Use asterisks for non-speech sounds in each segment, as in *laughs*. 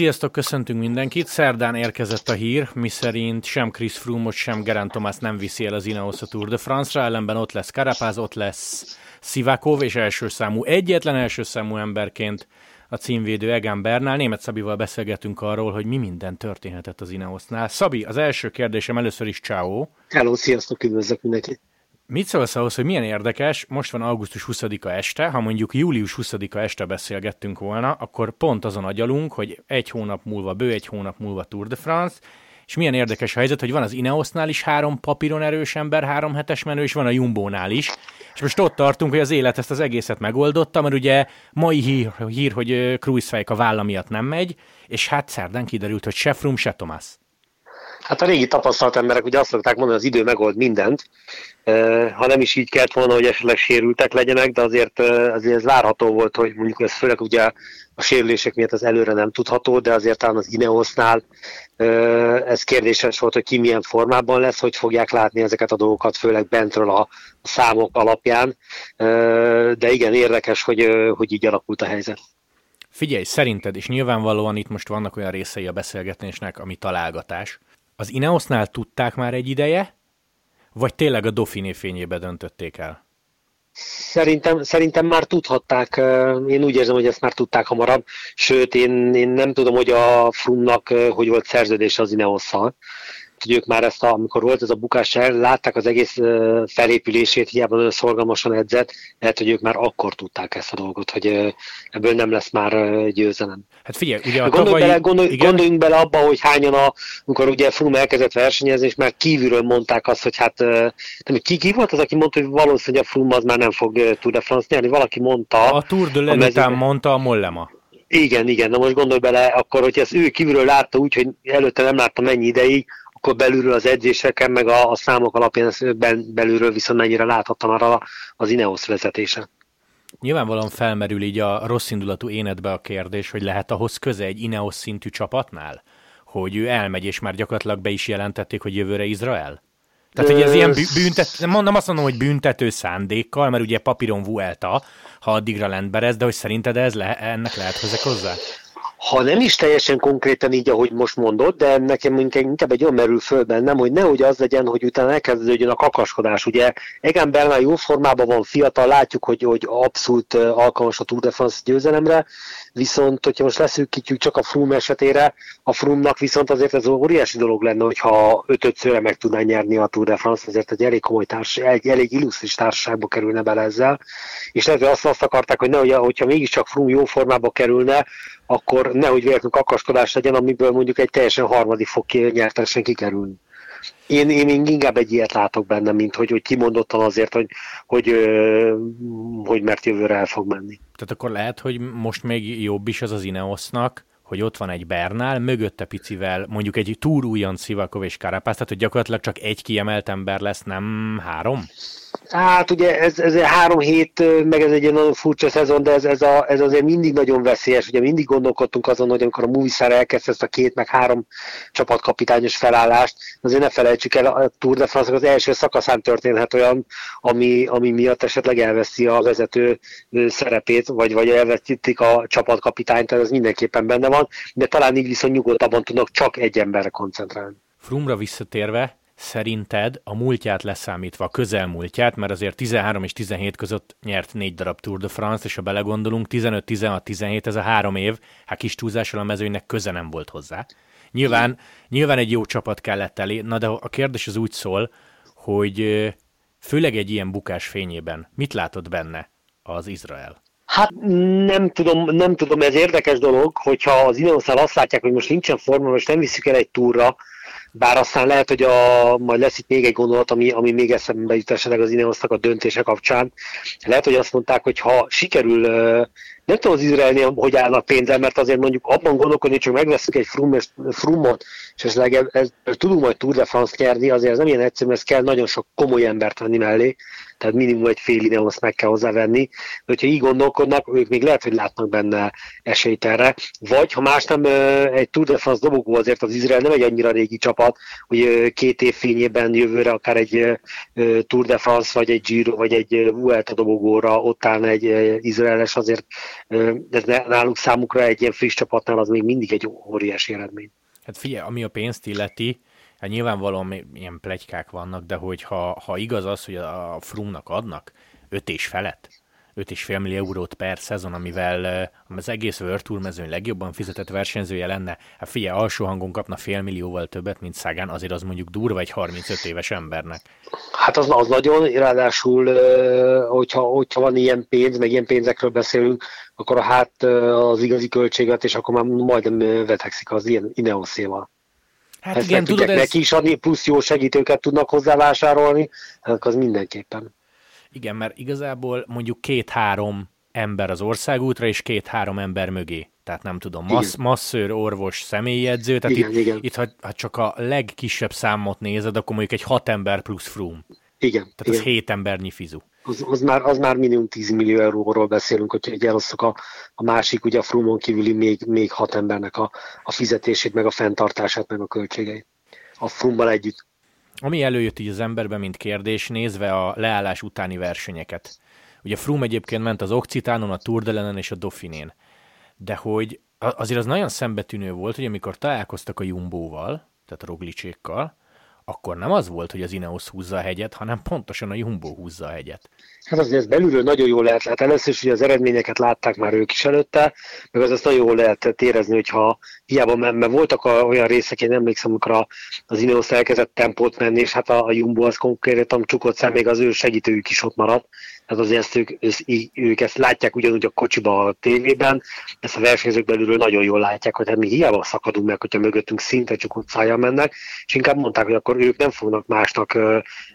Sziasztok, köszöntünk mindenkit. Szerdán érkezett a hír, miszerint sem Chris Froome, sem Geraint Thomas nem viszi el az Ineos a Tour de France-ra, ellenben ott lesz Carapaz, ott lesz Sivakov, és első számú, egyetlen első számú emberként a címvédő Egan Bernál. Német Szabival beszélgetünk arról, hogy mi minden történhetett az Ineosnál. Szabi, az első kérdésem először is ciao. Hello, sziasztok, üdvözlök mindenkit. Mit szólsz ahhoz, hogy milyen érdekes, most van augusztus 20-a este, ha mondjuk július 20-a este beszélgettünk volna, akkor pont azon agyalunk, hogy egy hónap múlva, bő egy hónap múlva Tour de France, és milyen érdekes helyzet, hogy van az Ineosnál is három papíron erős ember, három hetes menő, és van a Jumbónál is. És most ott tartunk, hogy az élet ezt az egészet megoldotta, mert ugye mai hír, hír hogy Cruisefejk a válla miatt nem megy, és hát szerdán kiderült, hogy se Frum, se Thomas. Hát a régi tapasztalt emberek ugye azt szokták mondani, az idő megold mindent, ha nem is így kellett volna, hogy esetleg sérültek legyenek, de azért, azért ez várható volt, hogy mondjuk ez főleg ugye a sérülések miatt az előre nem tudható, de azért talán az Ineosnál ez kérdéses volt, hogy ki milyen formában lesz, hogy fogják látni ezeket a dolgokat, főleg bentről a számok alapján. De igen, érdekes, hogy, hogy így alakult a helyzet. Figyelj, szerinted, és nyilvánvalóan itt most vannak olyan részei a beszélgetésnek, ami találgatás, az Ineosnál tudták már egy ideje, vagy tényleg a Dauphiné fényébe döntötték el? Szerintem, szerintem már tudhatták, én úgy érzem, hogy ezt már tudták hamarabb, sőt, én, én nem tudom, hogy a Frumnak hogy volt szerződés az Ineosszal hogy ők már ezt, a, amikor volt ez a bukás, látták az egész felépülését, hiába nagyon szorgalmasan edzett, lehet, hogy ők már akkor tudták ezt a dolgot, hogy ebből nem lesz már győzelem. Hát figyelj, ugye a gondolj tavalyi... bele, gondolj, igen? gondoljunk bele abba, hogy hányan, a, amikor ugye Froome elkezdett versenyezni, és már kívülről mondták azt, hogy hát, nem, ki, ki volt az, aki mondta, hogy valószínűleg a Froome az már nem fog Tour de France nyerni, valaki mondta. A Tour de Lenután mondta a Mollema. Igen, igen, na most gondolj bele, akkor, hogy ezt ő kívülről látta úgy, hogy előtte nem látta mennyi ideig, akkor belülről az edzéseken, meg a, a számok alapján belülről viszont mennyire láthatta már az Ineos vezetése. Nyilvánvalóan felmerül így a rossz indulatú énedbe a kérdés, hogy lehet ahhoz köze egy Ineos szintű csapatnál? Hogy ő elmegy, és már gyakorlatilag be is jelentették, hogy jövőre Izrael? Tehát, hogy ez ilyen büntet, nem azt mondom, hogy büntető szándékkal, mert ugye papíron Vuelta, ha addigra lendberez, de hogy szerinted ez le, ennek lehet hozzá? Ha nem is teljesen konkrétan így, ahogy most mondod, de nekem inkább egy olyan merül föl bennem, hogy nehogy az legyen, hogy utána elkezdődjön a kakaskodás. Ugye Egan Bernal jó formában van, fiatal, látjuk, hogy, hogy abszolút alkalmas a Tour de France győzelemre, viszont hogyha most leszűkítjük csak a Froome esetére, a Froome-nak viszont azért ez óriási dolog lenne, hogyha ötötszörre meg tudná nyerni a Tour de France, azért egy elég komoly társaság, egy elég illusztris társaságba kerülne bele ezzel, és hogy azt, azt akarták, hogy nehogy, hogyha mégiscsak Froome jó formába kerülne, akkor nehogy véletlenül kakaskodás legyen, amiből mondjuk egy teljesen harmadik fog nyertesen kikerülni. Én, én inkább egy ilyet látok benne, mint hogy, hogy kimondottan azért, hogy, hogy, hogy mert jövőre el fog menni. Tehát akkor lehet, hogy most még jobb is az az Ineosnak, hogy ott van egy Bernál, mögötte picivel mondjuk egy túr újon Szivakov és Karapász, tehát hogy gyakorlatilag csak egy kiemelt ember lesz, nem három? Hát ugye ez, ez három hét, meg ez egy ilyen nagyon furcsa szezon, de ez, ez, a, ez azért mindig nagyon veszélyes. Ugye mindig gondolkodtunk azon, hogy amikor a Movistar elkezdte ezt a két, meg három csapatkapitányos felállást, azért ne felejtsük el, a Tour de France az első szakaszán történhet olyan, ami, ami miatt esetleg elveszi a vezető szerepét, vagy, vagy elveszítik a csapatkapitányt, tehát ez mindenképpen benne van, de talán így viszont nyugodtabban tudnak csak egy emberre koncentrálni. Frumra visszatérve, szerinted a múltját leszámítva, a közelmúltját, mert azért 13 és 17 között nyert négy darab Tour de France, és ha belegondolunk, 15, 16, 17, ez a három év, hát kis túlzással a mezőnynek köze nem volt hozzá. Nyilván, nyilván egy jó csapat kellett elé, na de a kérdés az úgy szól, hogy főleg egy ilyen bukás fényében mit látott benne az Izrael? Hát nem tudom, nem tudom, ez érdekes dolog, hogyha az Ineoszál azt látják, hogy most nincsen forma, most nem visszük el egy túra, bár aztán lehet, hogy a, majd lesz itt még egy gondolat, ami, ami még eszembe jut esetleg az Ineosznak a döntése kapcsán. Lehet, hogy azt mondták, hogy ha sikerül, nem tudom az Izraelnél, hogy állnak pénzzel, mert azért mondjuk abban gondolkodni, hogy csak megveszünk egy frumot, és esetleg ez, ez, tudunk majd Tour de France nyerni, azért ez nem ilyen egyszerű, mert kell nagyon sok komoly embert venni mellé, tehát minimum egy fél Ineos meg kell hozzávenni. De hogyha így gondolkodnak, ők még lehet, hogy látnak benne esélyt erre. Vagy ha más nem, egy Tour de France dobogó azért az Izrael nem egy annyira régi csapat, hogy két év fényében jövőre akár egy Tour de France, vagy egy Giro, vagy egy Vuelta dobogóra ott állna egy izraeles, azért ez náluk számukra egy ilyen friss csapatnál az még mindig egy óriási eredmény. Hát figyelj, ami a pénzt illeti, hát nyilvánvalóan ilyen plegykák vannak, de hogy ha, ha igaz az, hogy a Frumnak adnak öt és felett, 5,5 millió eurót per szezon, amivel az egész World Tour mezőny legjobban fizetett versenyzője lenne. Hát figyelj, alsó hangon kapna fél millióval többet, mint Szágán, azért az mondjuk durva egy 35 éves embernek. Hát az, az nagyon, ráadásul, hogyha, hogyha van ilyen pénz, meg ilyen pénzekről beszélünk, akkor a hát az igazi költséget, és akkor már majdnem vetekszik az ilyen Ineoszéval. Hát Ezt igen, tudod, ez... neki is adni, plusz jó segítőket tudnak hozzávásárolni, az mindenképpen. Igen, mert igazából mondjuk két-három ember az országútra, és két-három ember mögé. Tehát nem tudom, massz, masszőr, orvos, személyedző. Tehát igen, itt, igen. itt ha, ha csak a legkisebb számot nézed, akkor mondjuk egy hat ember plusz frum. Igen. Tehát igen. az hét embernyi fizu. Az, az, már, az már minimum 10 millió euróról beszélünk, hogyha egy elosztok a, a másik, ugye a frumon kívüli még, még hat embernek a, a fizetését, meg a fenntartását, meg a költségeit. A frummal együtt. Ami előjött így az emberben, mint kérdés, nézve a leállás utáni versenyeket. Ugye Froome egyébként ment az Occitánon, a Tour de és a Dauphinén. De hogy azért az nagyon szembetűnő volt, hogy amikor találkoztak a Jumbóval, tehát a Roglicsékkal, akkor nem az volt, hogy az Ineos húzza a hegyet, hanem pontosan a Jumbo húzza a hegyet. Hát azért ez belülről nagyon jól lehet látni. Először is, hogy az eredményeket látták már ők is előtte, meg az azt nagyon jól lehet érezni, hogyha hiába, mert voltak olyan részek, én emlékszem, amikor az Ineos elkezdett tempót menni, és hát a, a Jumbo az konkrétan csukott szem, még az ő segítőjük is ott maradt. Hát azért ezt ők, ők ezt látják ugyanúgy a kocsiba a tévében, ezt a versenyzők belülről nagyon jól látják, hogy hát mi hiába szakadunk meg, hogyha mögöttünk szinte csukott szájjal mennek, és inkább mondták, hogy akkor ők nem fognak másnak,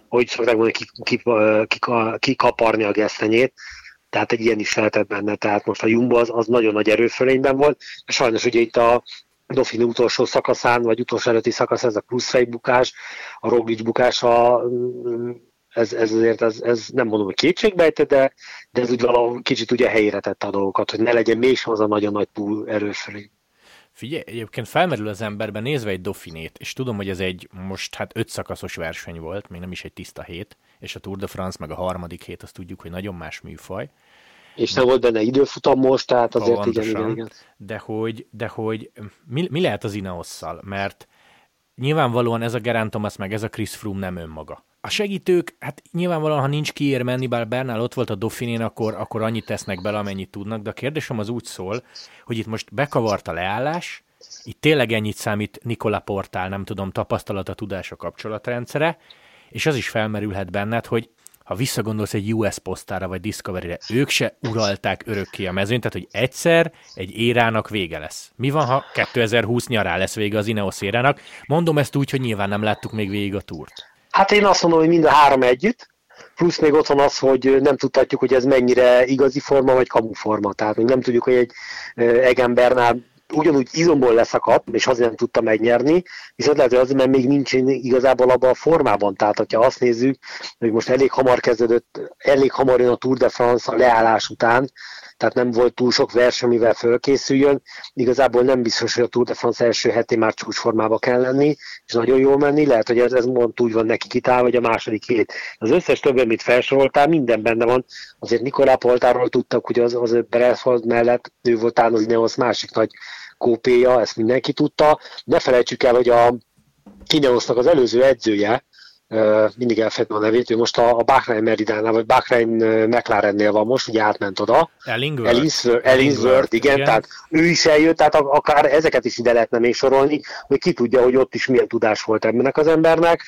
hogy szokták mondani, kikaparni a gesztenyét, tehát egy ilyen is lehetett benne, tehát most a Jumbo az, az nagyon nagy erőfölényben volt, és sajnos ugye itt a Dauphin utolsó szakaszán, vagy utolsó előtti szakasz, ez a plusz fejbukás, a Roglic bukása ez, ez azért ez, ez nem mondom, hogy kétségbejte, de, de ez úgy valahol kicsit ugye helyére tette a dolgokat, hogy ne legyen mégsem az a nagyon nagy túl erőfelé. Figyelj, egyébként felmerül az emberben nézve egy Dauphinét, és tudom, hogy ez egy most hát öt szakaszos verseny volt, még nem is egy tiszta hét, és a Tour de France meg a harmadik hét, azt tudjuk, hogy nagyon más műfaj. És nem volt benne időfutam most, tehát azért igen, igen, igen. De hogy, de hogy mi, mi lehet az Ineosszal? Mert nyilvánvalóan ez a Geraint Thomas meg ez a Chris Froome nem önmaga a segítők, hát nyilvánvalóan, ha nincs kiér menni, bár Bernál ott volt a Dauphinén, akkor, akkor annyit tesznek bele, amennyit tudnak, de a kérdésem az úgy szól, hogy itt most bekavart a leállás, itt tényleg ennyit számít Nikola Portál, nem tudom, tapasztalata, tudása, kapcsolatrendszere, és az is felmerülhet benned, hogy ha visszagondolsz egy US posztára vagy Discovery-re, ők se uralták örökké a mezőnyt, tehát hogy egyszer egy érának vége lesz. Mi van, ha 2020 nyará lesz vége az Ineos érának? Mondom ezt úgy, hogy nyilván nem láttuk még végig a túrt. Hát én azt mondom, hogy mind a három együtt, plusz még ott van az, hogy nem tudhatjuk, hogy ez mennyire igazi forma, vagy kamuforma. Tehát még nem tudjuk, hogy egy Egembernál ugyanúgy izomból leszakadt, és azért nem tudta megnyerni, viszont lehet, hogy azért, mert még nincs igazából abban a formában. Tehát, hogyha azt nézzük, hogy most elég hamar kezdődött, elég hamar jön a Tour de France a leállás után, tehát nem volt túl sok verseny, amivel fölkészüljön. Igazából nem biztos, hogy a Tour de France első heti már csúcsformába kell lenni, és nagyon jól menni. Lehet, hogy ez, ez mond úgy van neki kitál, vagy a második hét. Az összes többi, amit felsoroltál, minden benne van. Azért Nikolá Poltáról tudtak, hogy az, az Beresford mellett ő volt talán az Ineos másik nagy kópéja, ezt mindenki tudta. Ne felejtsük el, hogy a Ineosnak az előző edzője, mindig elfedem a nevét, ő most a, a Bahrain Meridánál, vagy Bahrain McLarennél van most, ugye átment oda. Ellingsworth. Ellingsworth, igen, igen, tehát ő is eljött, tehát akár ezeket is ide lehetne még sorolni, hogy ki tudja, hogy ott is milyen tudás volt ennek az embernek.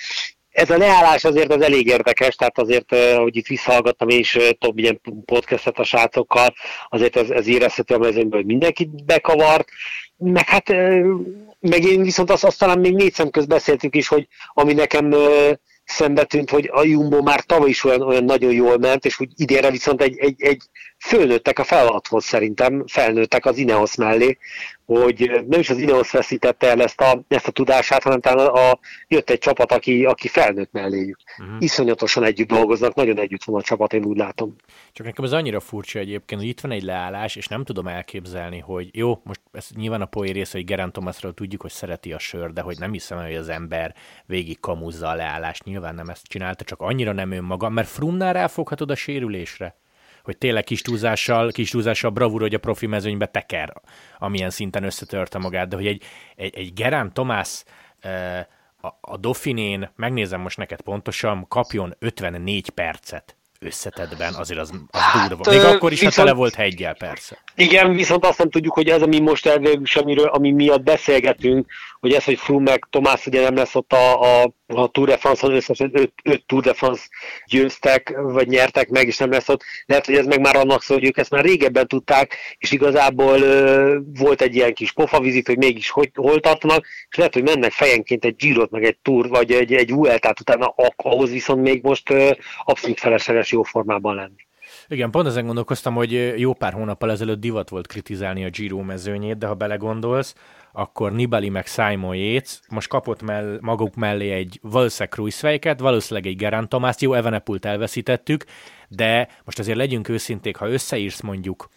Ez a leállás azért az elég érdekes, tehát azért, hogy itt visszahallgattam és több ilyen podcastet a srácokkal, azért ez, ez érezhető a mezőnyből, hogy mindenkit bekavart, meg hát meg én viszont azt, azt talán még négy szem közt beszéltük is, hogy ami nekem szembe tűnt, hogy a Jumbo már tavaly is olyan, olyan nagyon jól ment, és úgy idénre viszont egy, egy, egy fölnőttek a feladathoz szerintem, felnőttek az Ineos mellé, hogy nem is az Ineos veszítette el ezt a, ezt a tudását, hanem talán a, a, jött egy csapat, aki, aki felnőtt melléjük. Uh-huh. Iszonyatosan együtt dolgoznak, nagyon együtt van a csapat, én úgy látom. Csak nekem ez annyira furcsa egyébként, hogy itt van egy leállás, és nem tudom elképzelni, hogy jó, most ez nyilván a poé része, hogy Geraint Thomasról tudjuk, hogy szereti a sör, de hogy nem hiszem, hogy az ember végig kamuzza a leállást, nyilván nem ezt csinálta, csak annyira nem önmaga, mert Frumnál ráfoghatod a sérülésre hogy tényleg kis túlzással, kis túlzással bravúr, hogy a profi mezőnybe teker, amilyen szinten összetörte magát, de hogy egy, egy, egy Gerán Tomás a, a Dauphinén, megnézem most neked pontosan, kapjon 54 percet összetetben, azért az, az hát, durva. Még akkor is, viszont, ha tele volt hegyel, persze. Igen, viszont azt nem tudjuk, hogy ez, ami most elvégül, amiről, ami miatt beszélgetünk, hogy ez, hogy Froome meg Tomás ugye nem lesz ott a, a, a Tour de France-on, összesen öt, öt Tour de France győztek, vagy nyertek meg, és nem lesz ott. Lehet, hogy ez meg már annak szól, hogy ők ezt már régebben tudták, és igazából ö, volt egy ilyen kis pofavizit, hogy mégis hogy, hol tartanak, és lehet, hogy mennek fejenként egy Girot, meg egy Tour, vagy egy, egy Vueltát utána, ahhoz viszont még most ö, abszolút felesleges jó formában lenni. Igen, pont ezen gondolkoztam, hogy jó pár hónappal ezelőtt divat volt kritizálni a Giro mezőnyét, de ha belegondolsz, akkor Nibali meg Simon Yates most kapott mell- maguk mellé egy valószínűleg Cruiseweiket, valószínűleg egy Gerant Tomászt, jó, Evenepult elveszítettük, de most azért legyünk őszinték, ha összeírsz mondjuk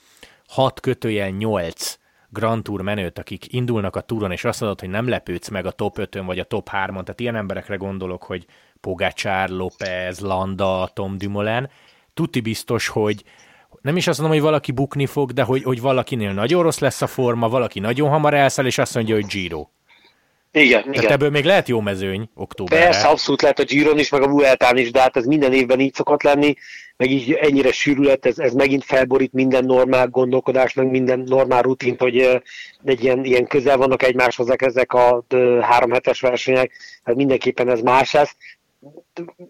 6 kötőjel 8 Grand Tour menőt, akik indulnak a túron, és azt mondod, hogy nem lepődsz meg a top 5 vagy a top 3-on, tehát ilyen emberekre gondolok, hogy Pogacsár, López, Landa, Tom Dumoulin, tuti biztos, hogy nem is azt mondom, hogy valaki bukni fog, de hogy, hogy valakinél nagyon rossz lesz a forma, valaki nagyon hamar elszáll, és azt mondja, hogy Giro. Igen, Tehát igen. ebből még lehet jó mezőny októberre. Persze, abszolút lehet a Giron is, meg a Vueltán is, de hát ez minden évben így szokott lenni, meg így ennyire sűrület, ez, ez megint felborít minden normál gondolkodást, meg minden normál rutint, hogy egy ilyen, ilyen közel vannak egymáshoz ezek a három hetes versenyek, hát mindenképpen ez más lesz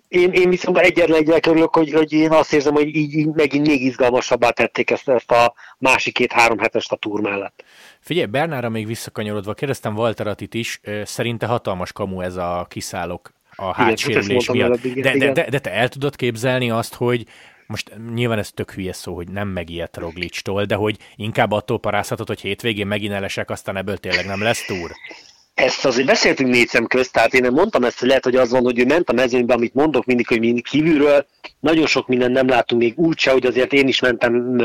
én, én viszont egyetlen egyre örülök, hogy, hogy én azt érzem, hogy így, így megint még izgalmasabbá tették ezt, ezt a másik két-három hetest a túr mellett. Figyelj, Bernára még visszakanyarodva, kérdeztem Walter Attit is, szerinte hatalmas kamu ez a kiszállok a hátsérülés miatt. Igen, de, de, de, de te el tudod képzelni azt, hogy most nyilván ez tök hülye szó, hogy nem megijedt Roglicstól, de hogy inkább attól parázhatod, hogy hétvégén megint elesek, aztán ebből tényleg nem lesz túr ezt azért beszéltünk négy szem közt, tehát én nem mondtam ezt, hogy lehet, hogy az van, hogy ő ment a mezőnybe, amit mondok mindig, hogy mindig kívülről, nagyon sok minden nem látunk még úgyse, hogy azért én is mentem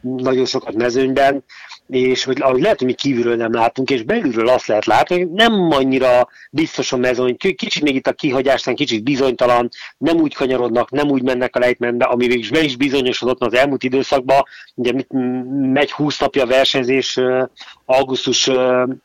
nagyon sokat mezőnyben, és hogy ahogy lehet, hogy mi kívülről nem látunk, és belülről azt lehet látni, hogy nem annyira biztos a mezőny, kicsit még itt a kihagyásnál kicsit bizonytalan, nem úgy kanyarodnak, nem úgy mennek a lejtmenbe, ami végül is be is bizonyosodott az elmúlt időszakban, ugye mit, megy 20 napja versenyzés augusztus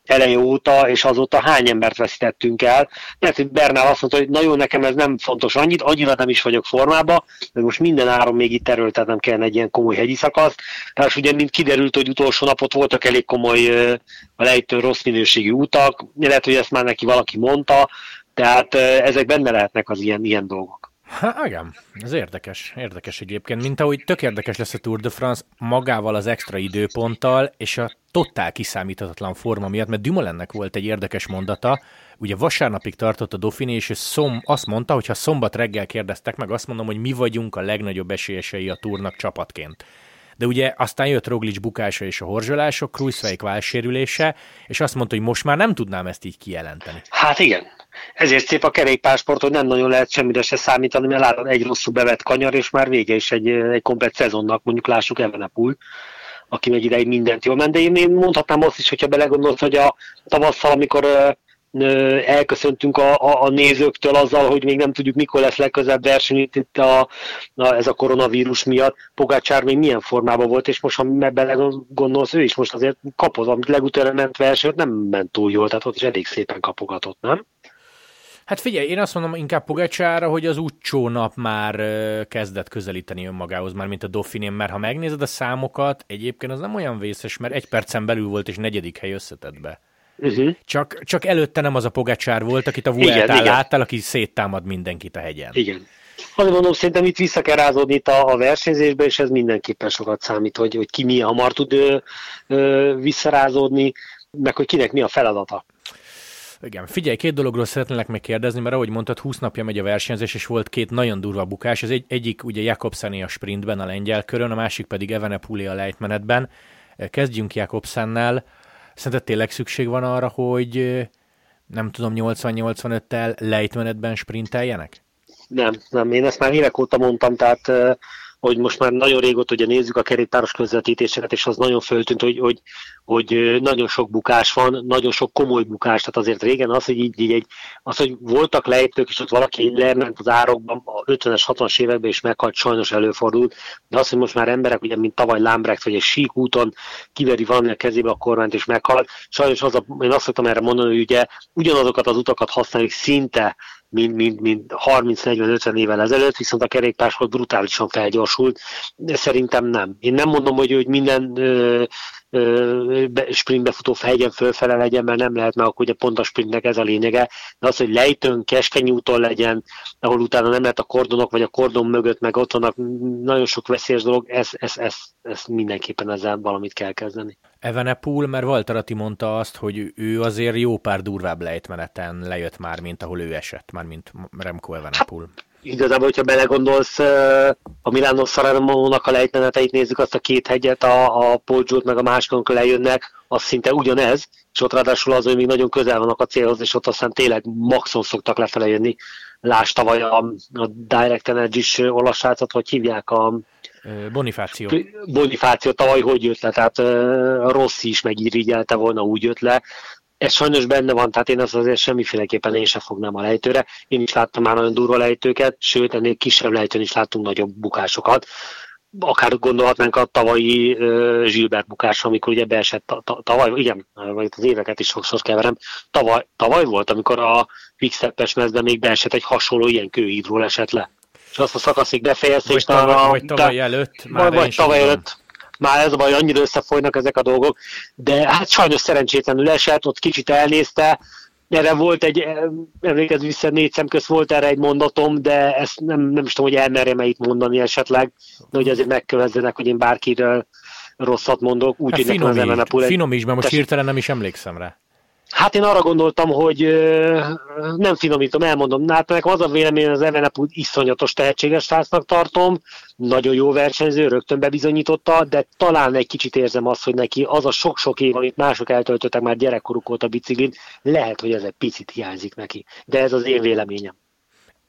eleje óta, és azóta hány embert veszítettünk el. Lehet, hogy Bernál azt mondta, hogy nagyon nekem ez nem fontos annyit, annyira nem is vagyok formában, de most minden áron még itt erőltetnem kellene egy ilyen komoly hegyi szakasz. Tehát ugye, mint kiderült, hogy utolsó napot voltak elég komoly a lejtő rossz minőségű utak, lehet, hogy ezt már neki valaki mondta, tehát ezek benne lehetnek az ilyen, ilyen dolgok. Hát igen, ez érdekes, érdekes egyébként, mint ahogy tök érdekes lesz a Tour de France magával az extra időponttal, és a totál kiszámíthatatlan forma miatt, mert Dumoulinnek volt egy érdekes mondata, ugye vasárnapig tartott a Dauphiné, és szom, azt mondta, hogy ha szombat reggel kérdeztek meg, azt mondom, hogy mi vagyunk a legnagyobb esélyesei a túrnak csapatként. De ugye aztán jött Roglic bukása és a horzsolások, Kruiswijk válsérülése, és azt mondta, hogy most már nem tudnám ezt így kijelenteni. Hát igen, ezért szép a kerékpársport, hogy nem nagyon lehet semmire se számítani, mert látod egy rosszul bevett kanyar, és már vége is egy, egy komplet szezonnak, mondjuk lássuk Evenepul, aki meg ideig mindent jól ment, de én, én mondhatnám azt is, hogyha belegondolsz, hogy a tavasszal, amikor elköszöntünk a, a, a nézőktől azzal, hogy még nem tudjuk, mikor lesz legközelebb verseny itt a, a, ez a koronavírus miatt. Pogácsár még milyen formában volt, és most, ha belegondolsz, ő is most azért kapoz, amit legutóbb ment versenyt, nem ment túl jól, tehát ott is elég szépen kapogatott, nem? Hát figyelj, én azt mondom inkább Pogacsára, hogy az utcsó nap már kezdett közelíteni önmagához, már mint a Dauphinén, mert ha megnézed a számokat, egyébként az nem olyan vészes, mert egy percen belül volt és negyedik hely összetett be. Uh-huh. Csak, csak előtte nem az a Pogacsár volt, akit a Vueltán láttál, aki széttámad mindenkit a hegyen. Igen. Azért mondom, szerintem itt vissza kell rázódni itt a, a versenyzésbe, és ez mindenképpen sokat számít, hogy, hogy ki milyen hamar tud ö, ö, visszarázódni, meg hogy kinek mi a feladata. Igen, figyelj, két dologról szeretnélek megkérdezni, mert ahogy mondtad, 20 napja megy a versenyzés, és volt két nagyon durva bukás. Az egy, egyik ugye Jakobseni a sprintben, a lengyel körön, a másik pedig Evenepuli a lejtmenetben. Kezdjünk Jakobsennel. Szerinted tényleg szükség van arra, hogy nem tudom, 80-85-tel lejtmenetben sprinteljenek? Nem, nem, én ezt már évek óta mondtam, tehát hogy most már nagyon régóta ugye nézzük a kerékpáros közvetítéseket, és az nagyon föltűnt, hogy, hogy, hogy nagyon sok bukás van, nagyon sok komoly bukás, tehát azért régen az, hogy így, így egy, az, hogy voltak lejtők, és ott valaki lement az árokban, a 50-es, 60-as években is meghalt, sajnos előfordult, de az, hogy most már emberek, ugye, mint tavaly Lambrecht, vagy egy sík úton kiveri valami a kezébe a kormányt, és meghalt, sajnos az a, én azt szoktam erre mondani, hogy ugye ugyanazokat az utakat használjuk szinte mint, mint, mint 30-40-50 évvel ezelőtt, viszont a kerékpársport brutálisan felgyorsult. Szerintem nem. Én nem mondom, hogy, hogy minden ö, sprintbe futó fejgen fölfele legyen, mert nem lehet, mert akkor ugye pont a sprintnek ez a lényege, de az, hogy lejtőn, keskeny úton legyen, ahol utána nem lehet a kordonok, vagy a kordon mögött, meg ott vannak nagyon sok veszélyes dolog, ez, ez, ez, ez mindenképpen ezzel valamit kell kezdeni. Evenepoel, mert Walter Atti mondta azt, hogy ő azért jó pár durvább lejtmeneten lejött már, mint ahol ő esett, már mint Remco Evenepoel. Hát, igazából, hogyha belegondolsz, a Milano Sanremo-nak a lejtmeneteit nézzük, azt a két hegyet, a, a Poggio-t meg a másikon lejönnek, az szinte ugyanez, és ott ráadásul az, hogy még nagyon közel vannak a célhoz, és ott aztán tényleg maxon szoktak lefele jönni. Lásd tavaly a, a Direct Energy-s olasz hogy hívják a Bonifáció. Bonifáció tavaly hogy jött le, tehát Rossi is megirigyelte volna, úgy jött le. Ez sajnos benne van, tehát én azt azért semmiféleképpen én sem fognám a lejtőre. Én is láttam már nagyon durva lejtőket, sőt, ennél kisebb lejtőn is láttunk nagyobb bukásokat. Akár gondolhatnánk a tavalyi uh, Gilbert bukásra, amikor ugye beesett tavaly, igen, vagy az éveket is sokszor keverem, tavaly, tavaly volt, amikor a Quickstep-es mezben még beesett egy hasonló ilyen kőhídról esett le azt a szakaszig befejezte, és tavaly, a, vagy tavaly előtt. Már vagy tavaly előtt. Már ez a baj, annyira összefolynak ezek a dolgok, de hát sajnos szerencsétlenül esett, ott kicsit elnézte, erre volt egy, emlékezz vissza, négy szem közt volt erre egy mondatom, de ezt nem, nem is tudom, hogy elmerjem itt mondani esetleg, de hogy azért megkövezzenek, hogy én bárkiről rosszat mondok, úgy, hát nekem az Finom is, mert most hirtelen nem is emlékszem rá. Hát én arra gondoltam, hogy nem finomítom, elmondom. Hát nekem az a vélemény, az Evenepul iszonyatos tehetséges srácnak tartom, nagyon jó versenyző, rögtön bebizonyította, de talán egy kicsit érzem azt, hogy neki az a sok-sok év, amit mások eltöltöttek már gyerekkoruk óta biciklin, lehet, hogy ez egy picit hiányzik neki. De ez az én véleményem.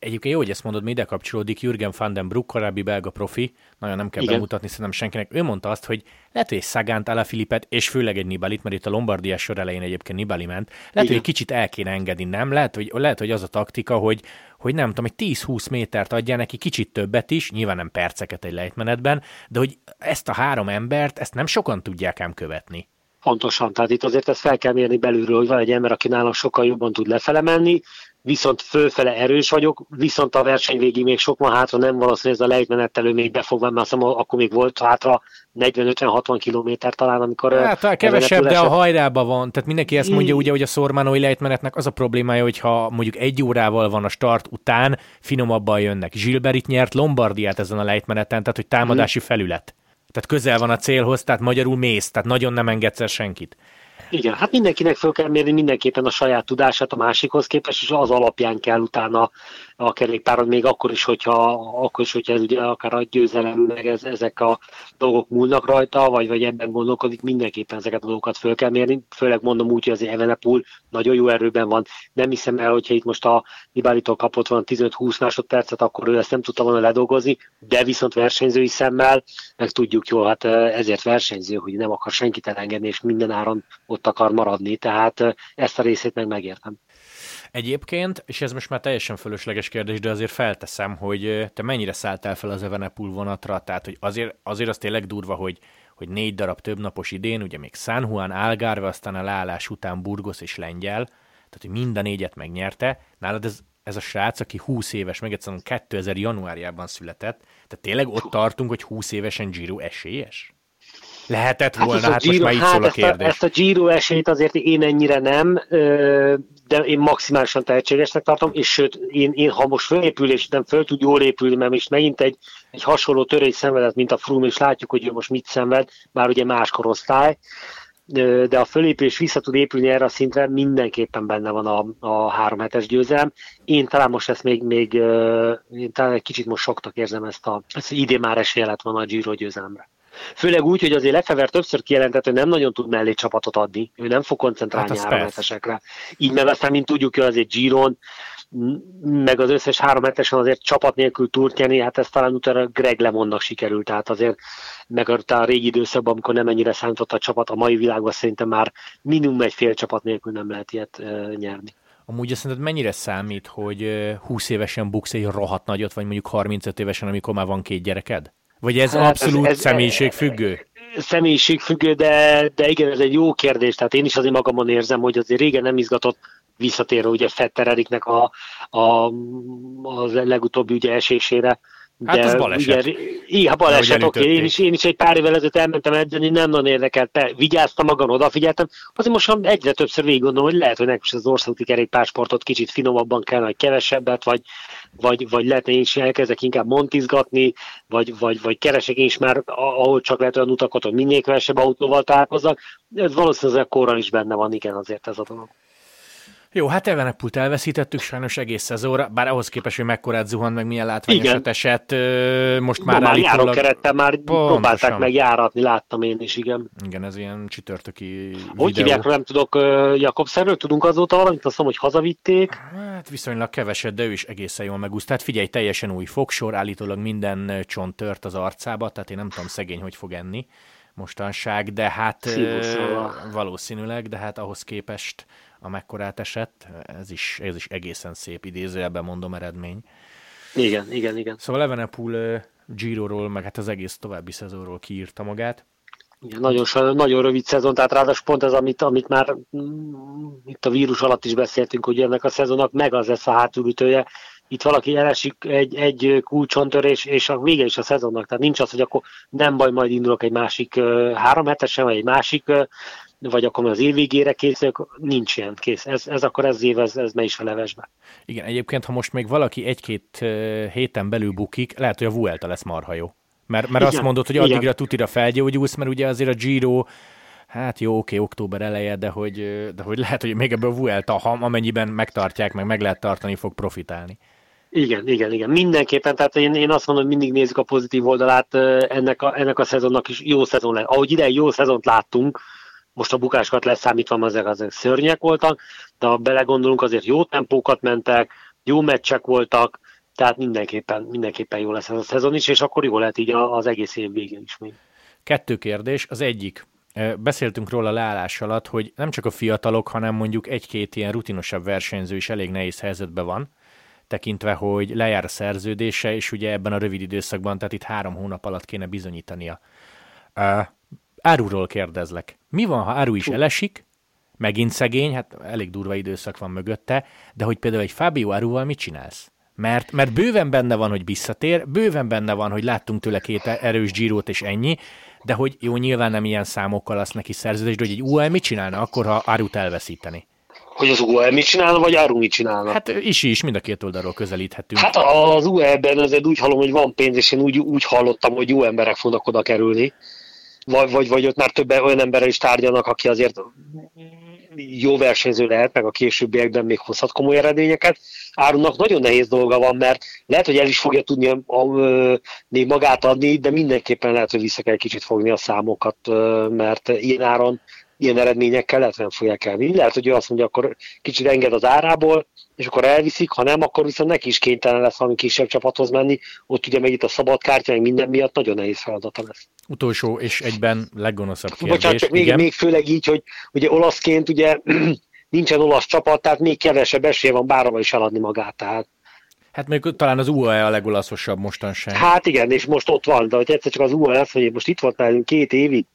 Egyébként jó, hogy ezt mondod, mi ide kapcsolódik. Jürgen van den Broek, korábbi belga profi, nagyon nem kell Igen. bemutatni szerintem senkinek. Ő mondta azt, hogy lehet, hogy egy Szagánt, Filipet, és főleg egy Nibalit, mert itt a Lombardiás sor elején egyébként Nibali ment, lehet, Igen. hogy egy kicsit el kéne engedni, nem? Lehet, hogy, lehet, hogy az a taktika, hogy, hogy nem tudom, hogy 10-20 métert adja neki, kicsit többet is, nyilván nem perceket egy lejtmenetben, de hogy ezt a három embert, ezt nem sokan tudják ám követni. Pontosan, tehát itt azért ezt fel kell mérni belülről, hogy van egy ember, aki nálam sokkal jobban tud lefele menni, viszont fölfele erős vagyok, viszont a verseny végig még sok van hátra, nem valószínű ez a lejtmenettelő még befogva, mert azt akkor még volt hátra 40-50-60 kilométer talán, amikor... Hát kevesebb, de a hajrában van. Tehát mindenki ezt mondja, ugye, hogy a szormánói lejtmenetnek az a problémája, hogyha mondjuk egy órával van a start után, finomabban jönnek. Gilbert nyert Lombardiát ezen a lejtmeneten, tehát hogy támadási hmm. felület. Tehát közel van a célhoz, tehát magyarul mész, tehát nagyon nem engedsz el senkit. Igen, hát mindenkinek föl kell mérni mindenképpen a saját tudását a másikhoz képest, és az alapján kell utána a kerékpáron, még akkor is, hogyha, akkor is, hogyha ez ugye akár a győzelem, meg ez, ezek a dolgok múlnak rajta, vagy, vagy ebben gondolkodik, mindenképpen ezeket a dolgokat föl kell mérni. Főleg mondom úgy, hogy az Evenepoel nagyon jó erőben van. Nem hiszem el, hogyha itt most a Nibalitól kapott van 15-20 másodpercet, akkor ő ezt nem tudta volna ledolgozni, de viszont versenyzői szemmel, meg tudjuk jól, hát ezért versenyző, hogy nem akar senkit elengedni, és minden áron ott akar maradni, tehát ezt a részét meg megértem. Egyébként, és ez most már teljesen fölösleges kérdés, de azért felteszem, hogy te mennyire szálltál fel az Evenepoel vonatra, tehát hogy azért, azért az tényleg durva, hogy, hogy négy darab többnapos idén, ugye még San Juan, Algarve, aztán a leállás után Burgos és Lengyel, tehát hogy mind a négyet megnyerte. Nálad ez, ez a srác, aki 20 éves, meg egyszerűen 2000 januárjában született, tehát tényleg ott tartunk, hogy 20 évesen Giro esélyes? Lehetett hát volna, hát, hát Giro, most már így hát szól a kérdés. Ezt a, ezt a Giro esélyt azért én ennyire nem, de én maximálisan tehetségesnek tartom, és sőt, én, én ha most fölépül, és nem föl tud jól épülni, mert most megint egy, egy hasonló törés szenvedett, mint a Froome, és látjuk, hogy ő most mit szenved, bár ugye más korosztály, de a fölépülés vissza tud épülni erre a szintre, mindenképpen benne van a, a három hetes győzelem. Én talán most ezt még, még én talán egy kicsit most soktak érzem ezt a, ezt, idén már esélye lett volna a Giro győzelemre. Főleg úgy, hogy azért Lefever többször kijelentett, hogy nem nagyon tud mellé csapatot adni. Ő nem fog koncentrálni hát három hetesekre. Így meg aztán, mint tudjuk, hogy azért Giron meg az összes három hetesen azért csapat nélkül túrt nyerni, hát ez talán utána Greg Lemonnak sikerült, tehát azért meg a régi időszakban, amikor nem ennyire számított a csapat, a mai világban szerintem már minimum egy fél csapat nélkül nem lehet ilyet uh, nyerni. Amúgy azt szerinted mennyire számít, hogy 20 évesen buksz egy rohadt nagyot, vagy mondjuk 35 évesen, amikor már van két gyereked? Vagy ez hát abszolút ez, ez, személyiségfüggő? Személyiségfüggő, de, de igen, ez egy jó kérdés. Tehát én is azért magamon érzem, hogy azért régen nem izgatott visszatérve ugye Fetter Eriknek a, a, az legutóbbi ugye esésére, Hát de, az baleset. Ugye, igen, baleset, oké. Okay. Én, is, én is egy pár évvel ezelőtt elmentem edzeni, nem nagyon érdekelt, vigyáztam magam, odafigyeltem. Azért most egyre többször végig gondolom, hogy lehet, hogy nekem az országúti kerékpársportot kicsit finomabban kell, vagy kevesebbet, vagy, vagy, vagy lehet, hogy én is elkezdek inkább montizgatni, vagy, vagy, vagy keresek én is már, ahol csak lehet olyan utakat, hogy minél kevesebb autóval találkozzak. Ez valószínűleg korral is benne van, igen, azért ez a dolog. Jó, hát Evenepult elveszítettük sajnos egész szezonra, bár ahhoz képest, hogy mekkorát zuhant, meg milyen látványosat esett, most már már állítólag... kerettel már Pontosan. próbálták meg járatni, láttam én is, igen. Igen, ez ilyen csütörtöki Hogy hívják, nem tudok, Jakobszerről tudunk azóta valamit, azt mondom, hogy hazavitték. Hát viszonylag keveset, de ő is egészen jól megúszt. Tehát figyelj, teljesen új fogsor, állítólag minden csont tört az arcába, tehát én nem tudom szegény, hogy fog enni mostanság, de hát Szívószal. valószínűleg, de hát ahhoz képest amekkorát esett, ez is, ez is egészen szép idézőjelben mondom eredmény. Igen, igen, igen. Szóval Evenepoel Giro-ról, meg hát az egész további szezonról kiírta magát. Igen, nagyon, nagyon rövid szezon, tehát ráadásul pont ez, amit, amit már mm, itt a vírus alatt is beszéltünk, hogy ennek a szezonnak meg az lesz a hátulütője. Itt valaki elesik egy, egy kulcsontörés, és a vége is a szezonnak. Tehát nincs az, hogy akkor nem baj, majd indulok egy másik három hetesen, vagy egy másik vagy akkor az év végére készülök, nincs ilyen kész. Ez, ez akkor ez év, ez, ez me is a levesbe. Igen, egyébként, ha most még valaki egy-két héten belül bukik, lehet, hogy a Vuelta lesz marha jó. Mert, mert igen, azt mondod, hogy addigra igen. tutira felgyógyulsz, mert ugye azért a Giro, hát jó, oké, október eleje, de hogy, de hogy lehet, hogy még ebből a Vuelta, ha amennyiben megtartják, meg meg lehet tartani, fog profitálni. Igen, igen, igen. Mindenképpen, tehát én, én azt mondom, hogy mindig nézzük a pozitív oldalát ennek a, ennek a szezonnak is. Jó szezon lesz. Ahogy ide jó szezont láttunk, most a bukásokat leszámítva, ezek azért szörnyek voltak, de ha belegondolunk, azért jó tempókat mentek, jó meccsek voltak, tehát mindenképpen, mindenképpen jó lesz ez a szezon is, és akkor jó lehet így az egész év végén is még. Kettő kérdés. Az egyik, beszéltünk róla leállás alatt, hogy nem csak a fiatalok, hanem mondjuk egy-két ilyen rutinosabb versenyző is elég nehéz helyzetben van, tekintve, hogy lejár a szerződése, és ugye ebben a rövid időszakban, tehát itt három hónap alatt kéne bizonyítania. Áruról kérdezlek. Mi van, ha Áru is elesik, megint szegény, hát elég durva időszak van mögötte, de hogy például egy Fábio Áruval mit csinálsz? Mert, mert bőven benne van, hogy visszatér, bőven benne van, hogy láttunk tőle két erős gyírót és ennyi, de hogy jó, nyilván nem ilyen számokkal lesz neki szerződés, de hogy egy UL mit csinálna akkor, ha Árut elveszíteni? Hogy az UL mit csinálna, vagy Áru mit csinálna? Hát is is, mind a két oldalról közelíthetünk. Hát az UL-ben azért úgy hallom, hogy van pénz, és én úgy, úgy hallottam, hogy jó emberek fognak oda kerülni vagy, vagy, vagy ott már több olyan emberrel is tárgyalnak, aki azért jó versenyző lehet, meg a későbbiekben még hozhat komoly eredményeket. Árunak nagyon nehéz dolga van, mert lehet, hogy el is fogja tudni a, a, a, magát adni, de mindenképpen lehet, hogy vissza kell kicsit fogni a számokat, mert ilyen áron, ilyen eredményekkel lehet, hogy nem fogják elvinni. Lehet, hogy ő azt mondja, akkor kicsit enged az árából, és akkor elviszik, ha nem, akkor viszont neki is kénytelen lesz valami kisebb csapathoz menni, ott ugye meg itt a szabad kártya, meg minden miatt nagyon nehéz feladata lesz. Utolsó és egyben leggonoszabb kérdés. Bocsánat, csak még, még főleg így, hogy ugye olaszként ugye *clears throat* nincsen olasz csapat, tehát még kevesebb esélye van bárhova is eladni magát, tehát Hát még talán az UAE a legolaszosabb mostanság. Hát igen, és most ott van, de hogy egyszer csak az UAE lesz, hogy most itt volt nálunk két évig,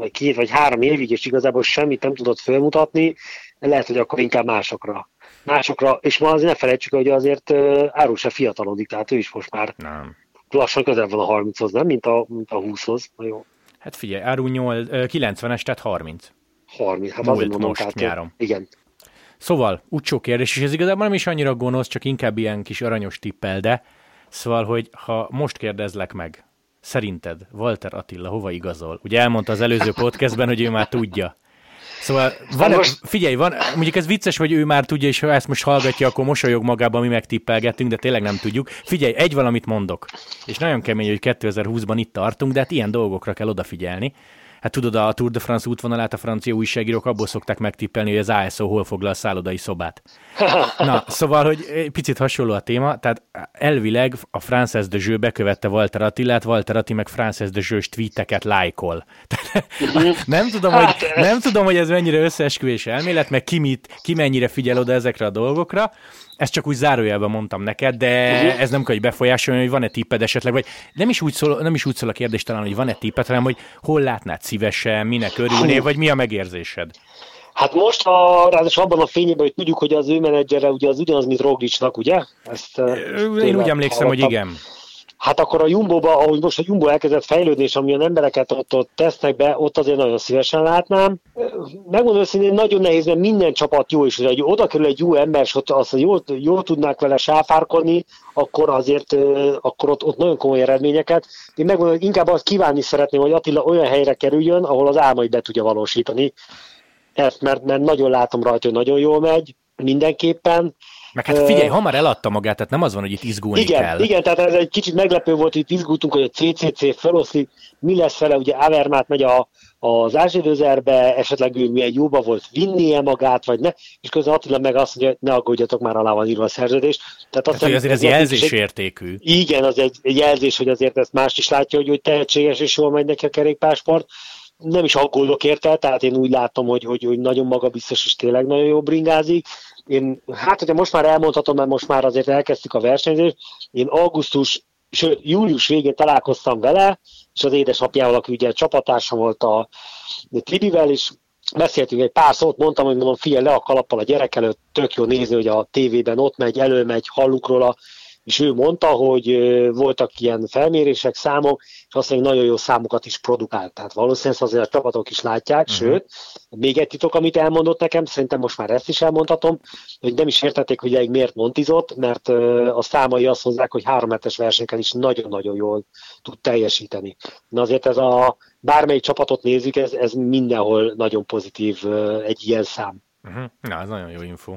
vagy két vagy három évig, és igazából semmit nem tudott felmutatni, lehet, hogy akkor inkább másokra másokra, és ma azért ne felejtsük, hogy azért Áru se fiatalodik, tehát ő is most már nem. lassan közel van a 30-hoz, nem? Mint a, mint a 20-hoz. Na jó. Hát figyelj, Áru 90-es, tehát 30. 30, hát Múlt azért mondom, most tehát, nyáron. Igen. Szóval, utcsó kérdés, és ez igazából nem is annyira gonosz, csak inkább ilyen kis aranyos tippel, de szóval, hogy ha most kérdezlek meg, szerinted Walter Attila hova igazol? Ugye elmondta az előző podcastben, hogy ő már tudja. Szóval van, most... figyelj, van, mondjuk ez vicces, hogy ő már tudja, és ha ezt most hallgatja, akkor mosolyog magába, mi megtippelgettünk, de tényleg nem tudjuk. Figyelj, egy valamit mondok, és nagyon kemény, hogy 2020-ban itt tartunk, de hát ilyen dolgokra kell odafigyelni. Hát tudod, a Tour de France útvonalát a francia újságírók abból szokták megtippelni, hogy az ASO hol foglal a szállodai szobát. *laughs* Na, szóval, hogy picit hasonló a téma, tehát elvileg a Frances de Jeu bekövette Walter Attilát, Walter Atti meg Frances de Jeu tweeteket lájkol. Mhm. *laughs* nem, tudom, hogy, hát, nem tudom, hogy ez mennyire összeesküvés elmélet, meg ki, mit, ki mennyire figyel oda ezekre a dolgokra, ezt csak úgy zárójelben mondtam neked, de uh-huh. ez nem kell, hogy befolyásolni, hogy van-e tipped esetleg, vagy nem is úgy szól, nem is úgy szól a kérdés talán, hogy van-e tipped, hanem hogy hol látnád szívesen, minek örülnél, vagy mi a megérzésed? Hát most, ha ráadásul abban a fényében, hogy tudjuk, hogy az ő menedzsere ugye az ugyanaz, mint Roglicsnak, ugye? Ezt, Én úgy emlékszem, hallottam. hogy igen. Hát akkor a Jumbo-ba, ahogy most a Jumbo elkezdett fejlődni, és amilyen embereket ott, ott tesznek be, ott azért nagyon szívesen látnám. Megmondom őszintén, nagyon nehéz, mert minden csapat jó is, hogy oda kerül egy jó ember, és ott azt jól, jól tudnák vele sáfárkodni, akkor azért akkor ott, ott nagyon komoly eredményeket. Én megmondom, inkább azt kívánni szeretném, hogy Attila olyan helyre kerüljön, ahol az álmait be tudja valósítani. Ezt, mert, mert nagyon látom rajta, hogy nagyon jól megy, mindenképpen meg hát figyelj, hamar eladta magát, tehát nem az van, hogy itt izgulni igen, kell. Igen, tehát ez egy kicsit meglepő volt, hogy itt izgultunk, hogy a CCC feloszlik, mi lesz vele, ugye Avermát megy a, az Ázsidőzerbe, esetleg ő milyen jóba volt vinnie magát, vagy ne, és közben Attila meg azt mondja, hogy ne aggódjatok, már alá van írva a szerződés. Tehát, azt tehát azért ez jelzésértékű. Igen, az egy, egy jelzés, hogy azért ezt más is látja, hogy, hogy tehetséges és jól megy neki a kerékpásport. Nem is aggódok érte, tehát én úgy látom, hogy, hogy, hogy nagyon magabiztos és tényleg nagyon jó bringázik én, hát hogyha most már elmondhatom, mert most már azért elkezdtük a versenyzést, én augusztus, sőt, július végén találkoztam vele, és az édesapjával, aki ugye csapatása volt a Tibivel, és beszéltünk egy pár szót, mondtam, hogy mondom, figyelj le a kalappal a gyerek előtt, tök jó nézni, hogy a tévében ott megy, előmegy, halluk róla, és ő mondta, hogy voltak ilyen felmérések, számok, és azt mondja, nagyon jó számokat is produkált. Tehát valószínűleg azért a csapatok is látják, uh-huh. sőt, még egy titok, amit elmondott nekem, szerintem most már ezt is elmondhatom, hogy nem is értették, hogy egy miért montizott, mert a számai azt hozzák, hogy három hetes versenyeken is nagyon-nagyon jól tud teljesíteni. Na azért ez a bármely csapatot nézzük, ez, ez mindenhol nagyon pozitív egy ilyen szám. Uh-huh. Na, ez nagyon jó info.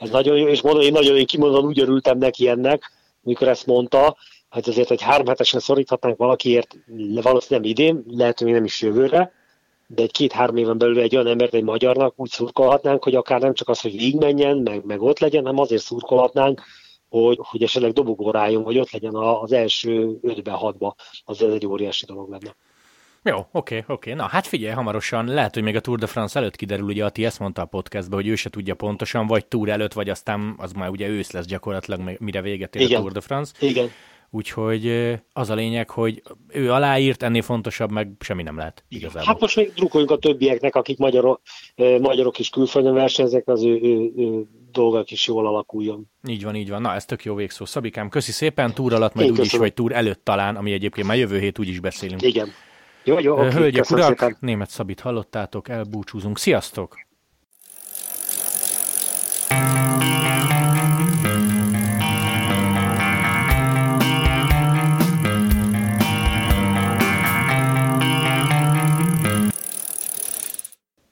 Ez nagyon jó, és mondom, én nagyon én kimondom, úgy örültem neki ennek, mikor ezt mondta, hát azért, hogy három hetesen szoríthatnánk valakiért, valószínűleg nem idén, lehet, hogy nem is jövőre, de egy két-három éven belül egy olyan embert, egy magyarnak úgy szurkolhatnánk, hogy akár nem csak az, hogy végigmenjen, meg, meg ott legyen, hanem azért szurkolhatnánk, hogy, hogy esetleg dobogóra álljon, vagy ott legyen az első ötbe, hatba, az egy óriási dolog lenne. Jó, oké, okay, oké. Okay. Na, hát figyelj, hamarosan lehet, hogy még a Tour de France előtt kiderül, ugye Ati ezt mondta a podcastban, hogy ő se tudja pontosan, vagy Tour előtt, vagy aztán az már ugye ősz lesz gyakorlatilag, mire véget ér a Tour de France. Igen. Úgyhogy az a lényeg, hogy ő aláírt, ennél fontosabb, meg semmi nem lehet igazából. Hát most még drukoljunk a többieknek, akik magyarok, magyarok is külföldön versenyznek, az ő, ő, ő dolgok is jól alakuljon. Így van, így van. Na, ez tök jó végszó. Szabikám, köszi szépen, túr alatt majd úgyis, vagy túr előtt talán, ami egyébként már jövő hét úgyis beszélünk. Igen. Jó, jó, oké, Hölgyek, urak, szépen. német Szabit hallottátok, elbúcsúzunk. Sziasztok!